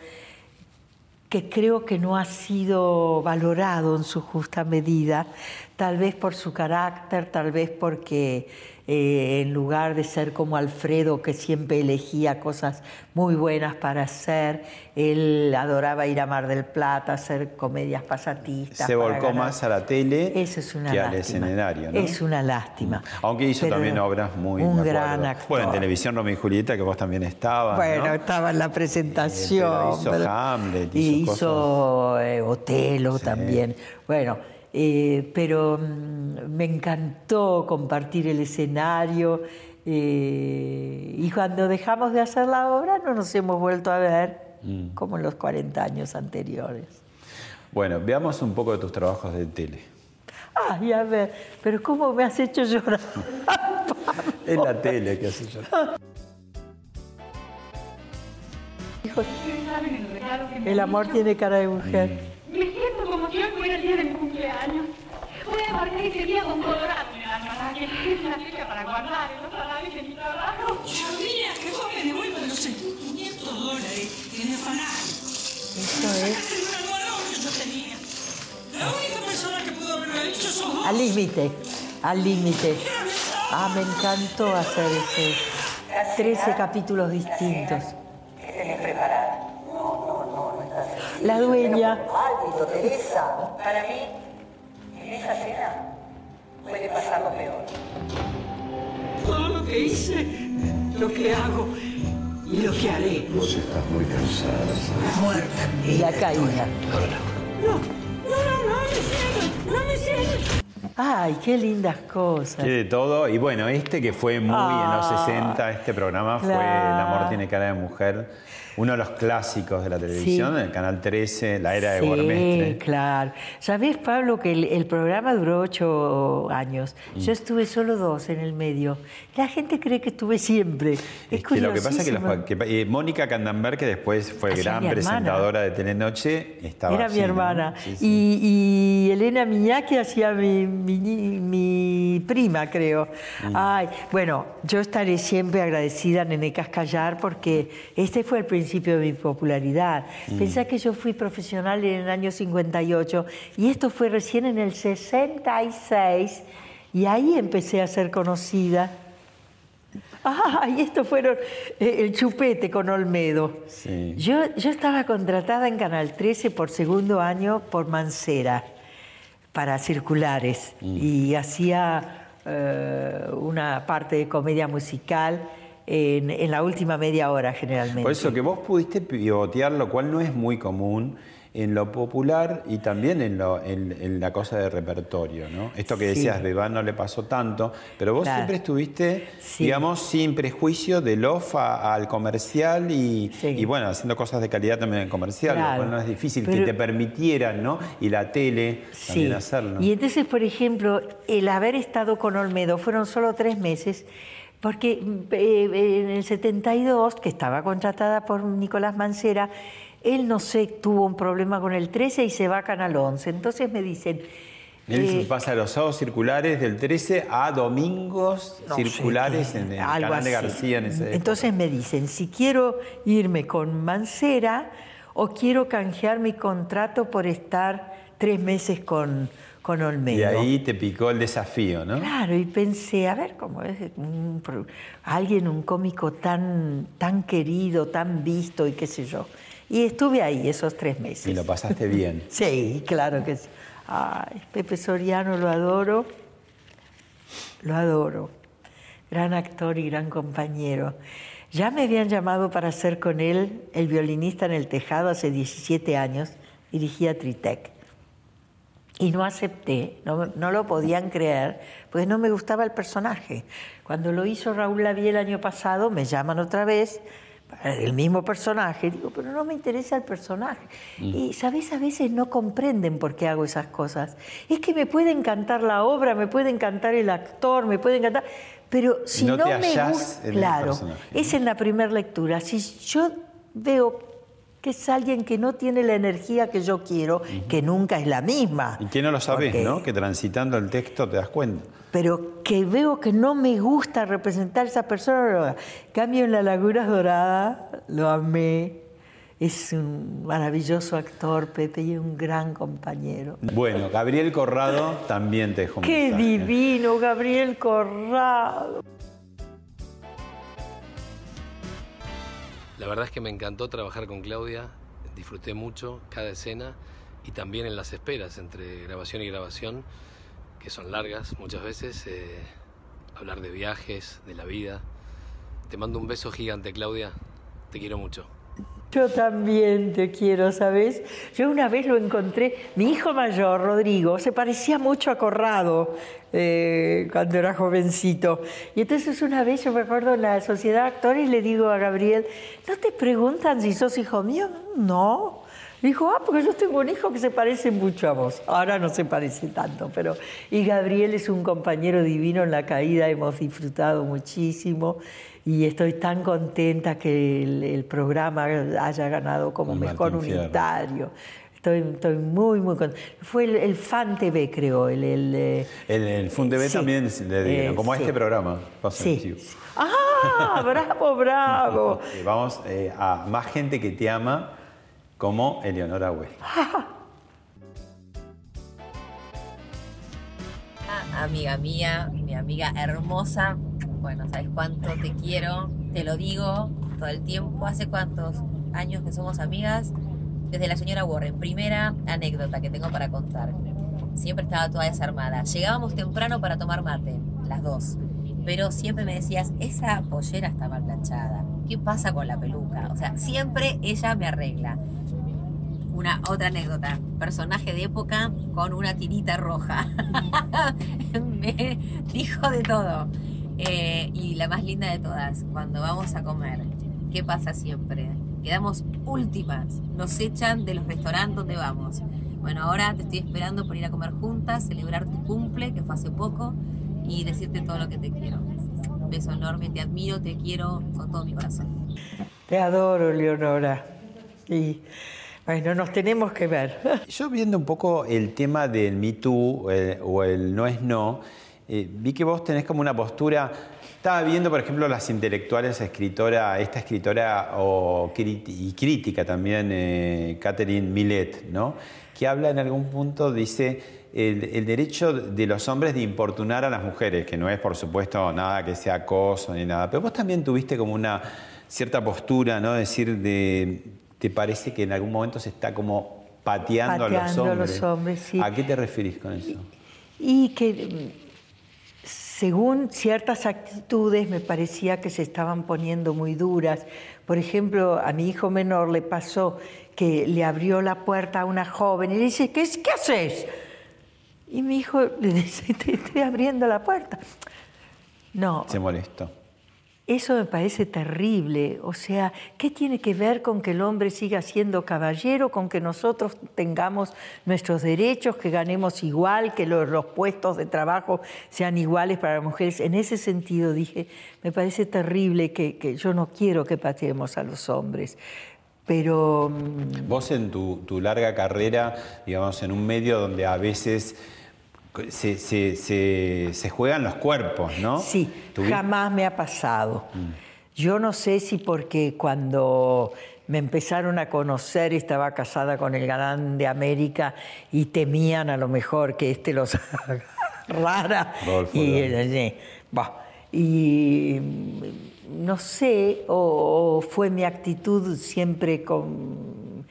que creo que no ha sido valorado en su justa medida, tal vez por su carácter, tal vez porque eh, en lugar de ser como Alfredo, que siempre elegía cosas muy buenas para hacer, él adoraba ir a Mar del Plata, hacer comedias pasatistas. Se volcó ganar. más a la tele Eso es una que al lástima. escenario, ¿no? Es una lástima. Aunque hizo Pero también obras muy... Un gran actor. Bueno, en televisión Romeo y Julieta, que vos también estabas, Bueno, ¿no? estaba en la presentación. pero hizo Hamlet, y hizo hizo eh, Otelo también. Bueno, eh, pero mm, me encantó compartir el escenario. eh, y cuando dejamos de hacer la obra no nos hemos vuelto a ver Mm. como en los 40 años anteriores. Bueno, veamos un poco de tus trabajos de tele. Ay, a ver, pero ¿cómo me has hecho llorar? Es la tele que hace yo. Hijo, el amor tiene cara de mujer. Me fuera el día de mi cumpleaños. Voy a marcar ese día con colorado en el almanaque. Es una fecha para guardar en los anales de mi trabajo. Sabía que vos me devuelvas los 500 dólares que me afanaron. Eso es El almohadón que yo tenía. La única persona que pudo haberlo hecho sos vos. al límite, al límite. Ah, me encantó hacer ese 13 capítulos distintos. La dueña. Álvaro, Teresa, para mí, en esa cena puede pasar lo peor. Todo lo que hice, lo que hago y lo que haré. Vos estás muy cansada. Muerta. Y la caída. No, no, no, no me cierren, no me cierren. Ay, qué lindas cosas. Tiene de todo. Y bueno, este que fue muy en los Ah, 60, este programa fue El amor tiene cara de mujer. Uno de los clásicos de la televisión, Sí. el Canal 13, la era de Sí, Guarmestre. claro. ¿Sabés, Pablo, que el, el programa duró ocho años? Mm. Yo estuve solo dos en el medio. La gente cree que estuve siempre. Es, Es que lo que pasa es que, los- que- eh, Mónica Candanberg, que después fue Hacía gran presentadora de Telenoche, estaba Era mi hermana. Sí, sí. Y, y Elena Miñaki hacía mi, mi- mi prima, creo. Ay, bueno, yo estaré siempre agradecida a Nene Cascallar porque este fue el principio de mi popularidad. Mm. Pensá que yo fui profesional en el año 58 y esto fue recién en el 66 y ahí empecé a ser conocida. Ah, y estos fueron eh, el chupete con Olmedo. Sí. Yo, yo estaba contratada en Canal 13 por segundo año por Mancera para circulares y hacía eh, una parte de comedia musical en, en la última media hora generalmente. Por eso que vos pudiste pivotear, lo cual no es muy común en lo popular y también en, lo- en- en la cosa de repertorio, ¿no? Esto que Sí. decías, Bebán no le pasó tanto, pero vos Claro. siempre estuviste, Sí. digamos, sin prejuicio del off a- al comercial y, y, bueno, haciendo cosas de calidad también en comercial, Claro. lo cual no es difícil que te permitieran, ¿no? Y la tele también Sí. hacerlo. Y entonces, por ejemplo, el haber estado con Olmedo fueron solo tres meses, porque eh, en el 72, que estaba contratada por Nicolás Mancera, él, no sé, tuvo un problema con el 13 y se va a Canal 11. Entonces me dicen... Él eh, pasa los sábados circulares del 13 a domingos no circulares qué, en el canal de así. García en ese Entonces me dicen, si quiero irme con Mancera o quiero canjear mi contrato por estar tres meses con, con Olmedo. Y ahí te picó el desafío, ¿no? Claro, y pensé, a ver, cómo es un alguien, un cómico tan, tan querido, tan visto y qué sé yo. Y estuve ahí esos tres meses. Y lo pasaste bien. Sí, claro que sí. Ay, Pepe Soriano lo adoro, lo adoro. Gran actor y gran compañero. Ya me habían llamado para hacer con él el violinista en el tejado hace 17 años, dirigía Tritec. Y no acepté, no, no lo podían creer, pues no me gustaba el personaje. Cuando lo hizo Raúl Lavie el año pasado, me llaman otra vez, el mismo personaje, digo, pero no me interesa el personaje. Y, ¿sabes? A veces no comprenden por qué hago esas cosas. Es que me puede encantar la obra, me puede encantar el actor, me puede encantar, pero si No me gusta, claro, es en la primera lectura. Si yo veo que es alguien que no tiene la energía que yo quiero, que nunca es la misma, Y que no lo sabes, Porque- ¿no? Que transitando el texto te das cuenta. Pero que veo que no me gusta representar a esa persona. Cambio en La Laguna Dorada, lo amé. Es un maravilloso actor, Pepe, y un gran compañero. Bueno, Gabriel Corrado también te dejó un ¡Qué mensaje. divino, Gabriel Corrado! La verdad es que me encantó trabajar con Claudia, disfruté mucho cada escena y también en las esperas entre grabación y grabación, que son largas muchas veces, eh, hablar de viajes, de la vida. Te mando un beso gigante, Claudia, te quiero mucho. Yo también te quiero, ¿sabes? Yo una vez lo encontré, mi hijo mayor, Rodrigo, se parecía mucho a Corrado eh, cuando era jovencito. Y entonces una vez, yo me acuerdo en la Sociedad de Actores, le digo a Gabriel, ¿no te preguntan si sos hijo mío? No. Dijo, ah, porque yo tengo un hijo que se parece mucho a vos. Ahora no se parece tanto, pero... Y Gabriel es un compañero divino en la caída, hemos disfrutado muchísimo y estoy tan contenta que el, el programa haya ganado como El mejor Martín Fierro. unitario. Estoy, estoy muy, muy contenta. Fue el, el Fan TV, creo, el... el, eh, El, el FUNDB Sí. también le dieron, Eh, como a sí. este programa. Sí. ¡Ah! ¡Bravo, bravo! Vamos eh, a más gente que te ama, como Eleonora Huel. Ah, Amiga mía, mi amiga hermosa. Bueno, ¿sabes cuánto te quiero? Te lo digo todo el tiempo. ¿Hace cuántos años que somos amigas? Desde la señora Warren. Primera anécdota que tengo para contar. Siempre estaba toda desarmada. Llegábamos temprano para tomar mate, las dos. Pero siempre me decías, esa pollera está mal planchada. ¿Qué pasa con la peluca? O sea, siempre ella me arregla. Una otra anécdota. Personaje de época con una tirita roja. Me dijo de todo. Eh, y la más linda de todas, cuando vamos a comer, ¿qué pasa siempre? Quedamos últimas. Nos echan de los restaurantes donde vamos. Bueno, ahora te estoy esperando por ir a comer juntas, celebrar tu cumple, que fue hace poco, y decirte todo lo que te quiero. Un beso enorme, te admiro, te quiero con todo mi corazón. Te adoro, Leonora. Y bueno, nos tenemos que ver. Yo viendo un poco el tema del Me Too eh, o el no es no, eh, vi que vos tenés como una postura Estaba viendo, por ejemplo, las intelectuales, escritora, esta escritora o y crítica también, eh, Catherine Millet, ¿no? que habla en algún punto, dice, el, el derecho de los hombres de importunar a las mujeres, que no es, por supuesto, nada que sea acoso ni nada, pero vos también tuviste como una cierta postura, ¿no? Decir, de, ¿te parece que en algún momento se está como pateando, a los Pateando a hombres? los hombres, sí. ¿A qué te referís con eso? Y que mm, según ciertas actitudes me parecía que se estaban poniendo muy duras. Por ejemplo, a mi hijo menor le pasó que le abrió la puerta a una joven y le dice, ¿qué, qué haces? Y mi hijo le dice, te estoy abriendo la puerta. No, Se molestó. Eso me parece terrible. O sea, ¿qué tiene que ver con que el hombre siga siendo caballero, con que nosotros tengamos nuestros derechos, que ganemos igual, que los, puestos de trabajo sean iguales para las mujeres? En ese sentido dije, me parece terrible que, que yo no quiero que pateemos a los hombres. Pero mm, Vos en tu larga carrera, digamos, en un medio donde a veces se, se- se- se juegan los cuerpos, ¿no? Sí, jamás me ha pasado. Yo no sé si porque cuando me empezaron a conocer estaba casada con el galán de América y temían a lo mejor que este los agarrara. Rodolfo y, eh, bah, y mm, no sé, o, o fue mi actitud siempre con...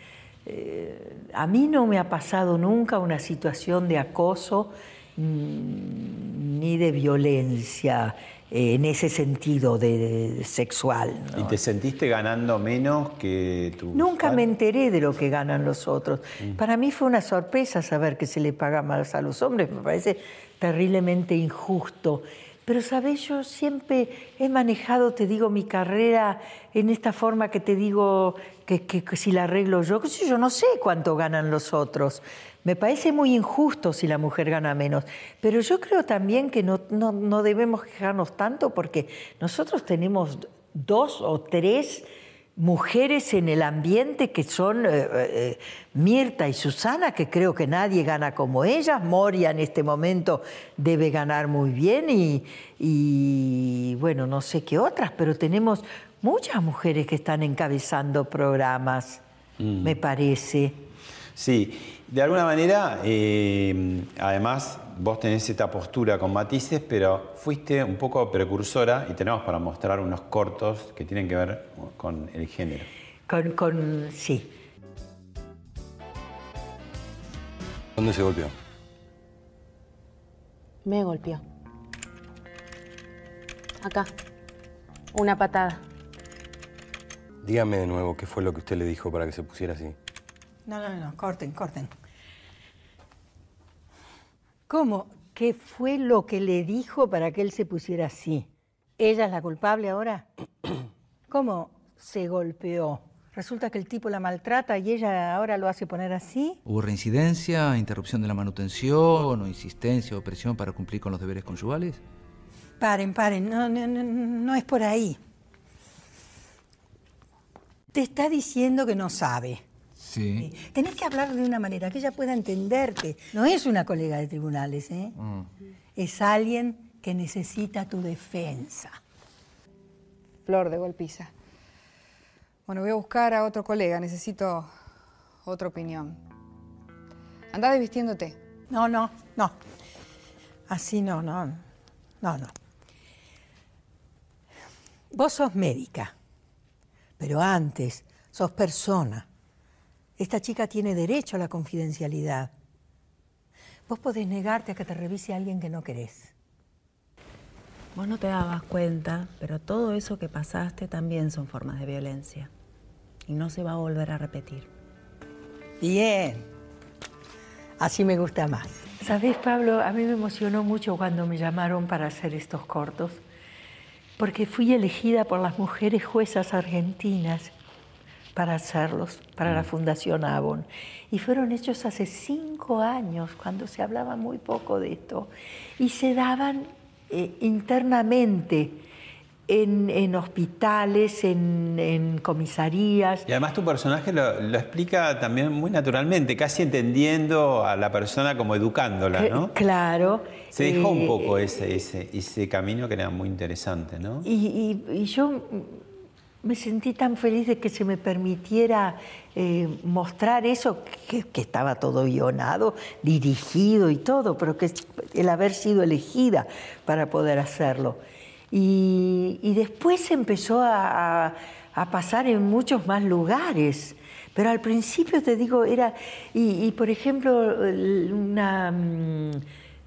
eh, a mí no me ha pasado nunca una situación de acoso mm, ni de violencia eh, en ese sentido de, de sexual. ¿no? ¿Y te sentiste ganando menos que tu Nunca me enteré de lo que ganan los otros. Para mí fue una sorpresa saber que se le paga más a los hombres. Me parece terriblemente injusto. Pero, ¿sabes? Yo siempre he manejado, te digo, mi carrera en esta forma que te digo que, si la arreglo yo, que si yo no sé cuánto ganan los otros. Me parece muy injusto si la mujer gana menos. Pero yo creo también que no, no, no debemos quejarnos tanto porque nosotros tenemos dos o tres mujeres en el ambiente que son eh, eh, Mirta y Susana, que creo que nadie gana como ellas. Moria en este momento debe ganar muy bien y, y, bueno, no sé qué otras, pero tenemos muchas mujeres que están encabezando programas, me parece. Sí, de alguna manera, eh, además, vos tenés esta postura con matices, pero fuiste un poco precursora y tenemos para mostrar unos cortos que tienen que ver con el género. Con, con sí. ¿Dónde se golpeó? Me golpeó. Acá. Una patada. Dígame de nuevo qué fue lo que usted le dijo para que se pusiera así. No, no, no, corten, corten. ¿Cómo? ¿Qué fue lo que le dijo para que él se pusiera así? ¿Ella es la culpable ahora? ¿Cómo se golpeó? Resulta que el tipo la maltrata y ella ahora lo hace poner así. ¿Hubo reincidencia, interrupción de la manutención o insistencia o presión para cumplir con los deberes conyugales? Paren, paren, no, no, no, no es por ahí. Te está diciendo que no sabe. Sí. Tenés que hablar de una manera que ella pueda entenderte. No es una colega de tribunales, ¿eh? Mm. Es alguien que necesita tu defensa. Flor de golpiza. Bueno, voy a buscar a otro colega, necesito otra opinión. Andá desvistiéndote. No, no, no. Así no, no. No, no. Vos sos médica, pero antes sos persona. Esta chica tiene derecho a la confidencialidad. Vos podés negarte a que te revise alguien que no querés. Vos no te dabas cuenta, pero todo eso que pasaste también son formas de violencia. Y no se va a volver a repetir. Bien. Así me gusta más. ¿Sabes, Pablo? A mí me emocionó mucho cuando me llamaron para hacer estos cortos, porque fui elegida por las mujeres juezas argentinas para hacerlos, para la Fundación Avon. Y fueron hechos hace cinco años, cuando se hablaba muy poco de esto. Y se daban eh, internamente en, en hospitales, en, en comisarías. Y además tu personaje lo, lo explica también muy naturalmente, casi entendiendo a la persona como educándola, ¿no? Claro. Se dejó un eh, poco ese, ese, ese camino que era muy interesante, ¿no? Y, y- y yo me sentí tan feliz de que se me permitiera eh, mostrar eso, que, estaba todo guionado, dirigido y todo, pero que el haber sido elegida para poder hacerlo. Y, después empezó a, pasar en muchos más lugares. Pero al principio te digo, era, y, por ejemplo, una mm,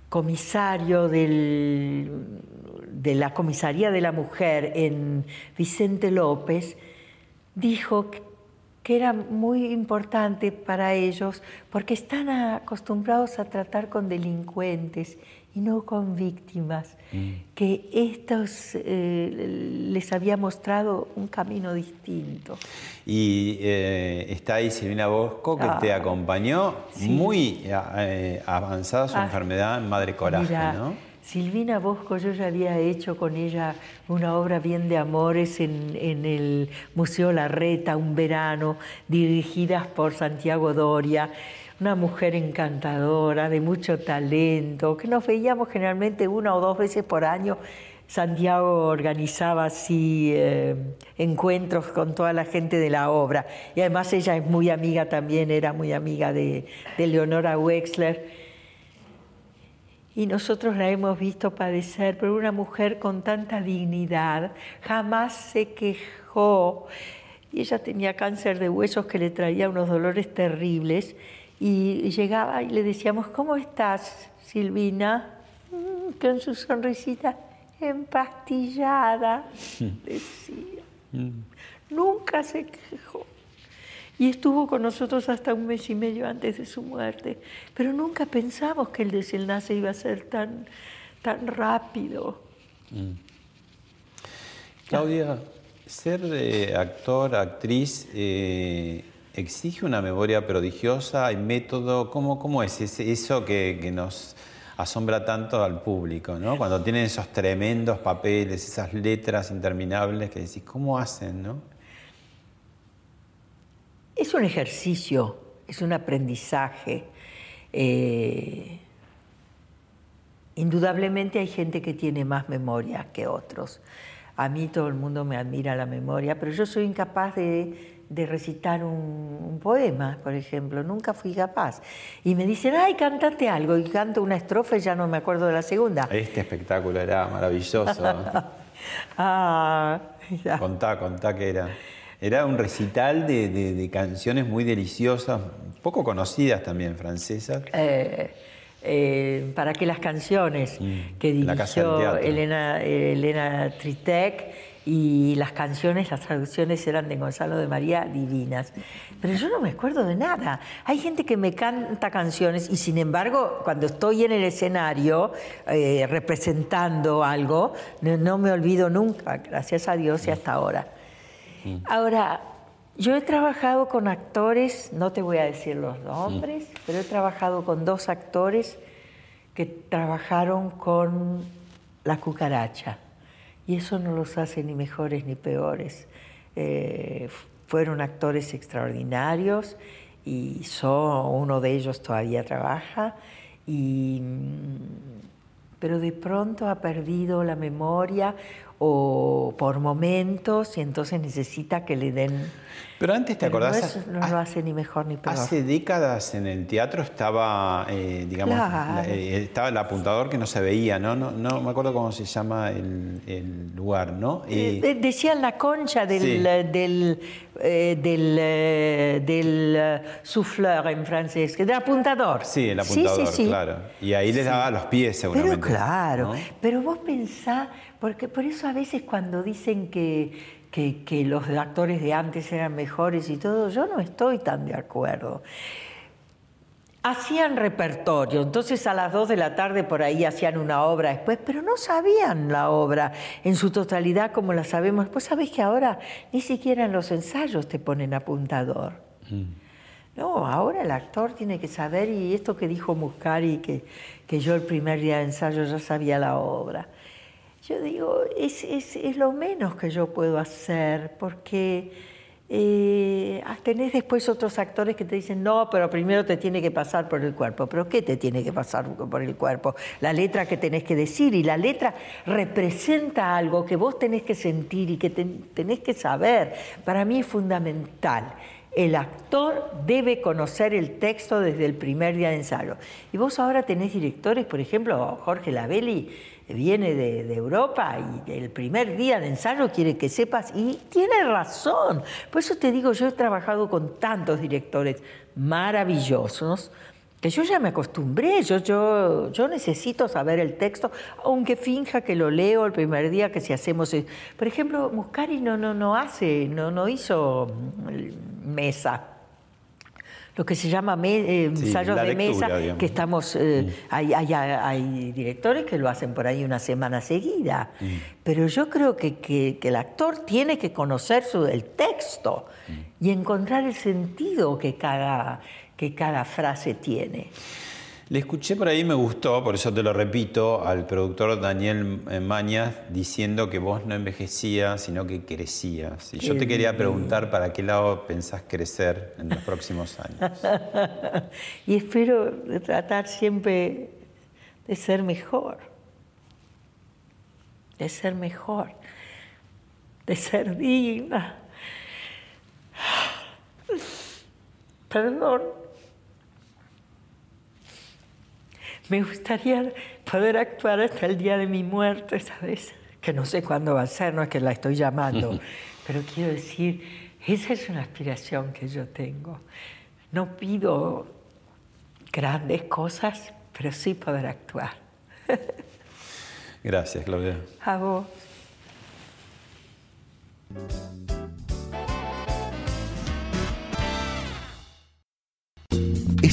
comisario del, de la comisaría de la mujer en Vicente López dijo que- que era muy importante para ellos porque están acostumbrados a tratar con delincuentes y no con víctimas, que estos eh, les había mostrado un camino distinto. Y eh, está ahí Silvina Bosco, que Ah, te acompañó, sí. muy eh, avanzada su Ah, enfermedad en Madre Coraje, ¿no? Silvina Bosco, yo ya había hecho con ella una obra bien de amores en, el Museo Larreta, un verano, dirigidas por Santiago Doria, una mujer encantadora, de mucho talento, que nos veíamos generalmente una o dos veces por año. Santiago organizaba así eh, encuentros con toda la gente de la obra. Y además ella es muy amiga también, era muy amiga de Leonora Wexler. Y nosotros la hemos visto padecer, pero una mujer con tanta dignidad, jamás se quejó. Y ella tenía cáncer de huesos que le traía unos dolores terribles. Y llegaba y le decíamos, ¿cómo estás, Silvina? "Mm", Con su sonrisita empastillada, decía. Nunca se quejó. Y estuvo con nosotros hasta un mes y medio antes de su muerte. Pero nunca pensamos que el desenlace iba a ser tan, tan rápido. Mm. Claudia, ser eh, actor, actriz, eh, exige una memoria prodigiosa, hay método, ¿cómo, cómo es eso que, que nos asombra tanto al público, ¿no? Cuando tienen esos tremendos papeles, esas letras interminables que decís, ¿cómo hacen, no? Es un ejercicio, es un aprendizaje. Eh, indudablemente hay gente que tiene más memoria que otros. A mí todo el mundo me admira la memoria, pero yo soy incapaz de, de recitar un, un poema, por ejemplo. Nunca fui capaz. Y me dicen, ay, cántate algo. Y canto una estrofa y ya no me acuerdo de la segunda. Este espectáculo era maravilloso. ah. Contá, contá que era. Era un recital de, de- de canciones muy deliciosas, poco conocidas también, francesas. Eh, eh, para que las canciones que Mm, del dirigió. Elena, Elena Tritec y las canciones, las traducciones eran de Gonzalo de María divinas. Pero yo no me acuerdo de nada. Hay gente que me canta canciones y sin embargo cuando estoy en el escenario eh, representando algo, no, no me olvido nunca, gracias a Dios y hasta ahora. Ahora, yo he trabajado con actores, no te voy a decir los nombres, pero he trabajado con dos actores que trabajaron con la cucaracha. Y eso no los hace ni mejores ni peores. Eh, fueron actores extraordinarios y son, uno de ellos todavía trabaja, y, mm, pero de pronto ha perdido la memoria o por momentos y entonces necesita que le den... Pero antes, ¿te Pero no acordás? es- No, lo hace ni mejor ni peor. Hace décadas en el teatro estaba, eh, digamos, Claro. eh, estaba el apuntador que no se veía, ¿no? No, no me acuerdo cómo se llama el, el lugar, ¿no? Y- Eh, Decían la concha del, Sí. del, eh, del, eh, del eh, souffleur en francés, del apuntador. sí, el apuntador, sí, sí. claro. Y ahí les daba los pies, seguramente. Pero claro, ¿no? pero vos pensá, porque por eso a veces cuando dicen que, que, que los actores de antes eran mejores y todo, yo no estoy tan de acuerdo. Hacían repertorio, entonces a las 2 de la tarde por ahí hacían una obra después, pero no sabían la obra en su totalidad como la sabemos. Pues sabés que ahora ni siquiera en los ensayos te ponen apuntador. No, ahora el actor tiene que saber, y esto que dijo Muscari, que, que yo el primer día de ensayo ya sabía la obra. Yo digo, es, es, es lo menos que yo puedo hacer, porque eh, ah, tenés después otros actores que te dicen, no, pero primero te tiene que pasar por el cuerpo. ¿Pero qué te tiene que pasar por el cuerpo? La letra que tenés que decir y la letra representa algo que vos tenés que sentir y que tenés que saber. Para mí es fundamental. El actor debe conocer el texto desde el primer día de ensayo. Y vos ahora tenés directores, por ejemplo, Jorge Labelli viene de, Europa y el primer día de ensayo quiere que sepas, y tiene razón. Por eso te digo, yo he trabajado con tantos directores maravillosos que yo ya me acostumbré, yo, yo, yo necesito saber el texto, aunque finja que lo leo el primer día que si hacemos... Por ejemplo, Muscari no, no, no hace, no, no hizo mesa lo que se llama eh, ensayos de mesa, que estamos, eh, hay, hay, directores que lo hacen por ahí una semana seguida, mm. pero yo creo que, que, el actor tiene que conocer su, el texto mm. y encontrar el sentido que cada, que cada frase tiene. Le escuché por ahí, me gustó, por eso te lo repito, al productor Daniel eh, Mañas diciendo que vos no envejecías, sino que crecías. Y yo te quería preguntar para qué lado pensás crecer en los próximos años. y espero tratar siempre de ser mejor, de ser mejor, de ser digna. Perdón. Me gustaría poder actuar hasta el día de mi muerte, ¿sabes? Que no sé cuándo va a ser, no es que la estoy llamando, pero quiero decir, esa es una aspiración que yo tengo. No pido grandes cosas, pero sí poder actuar. Gracias, Claudia. A vos.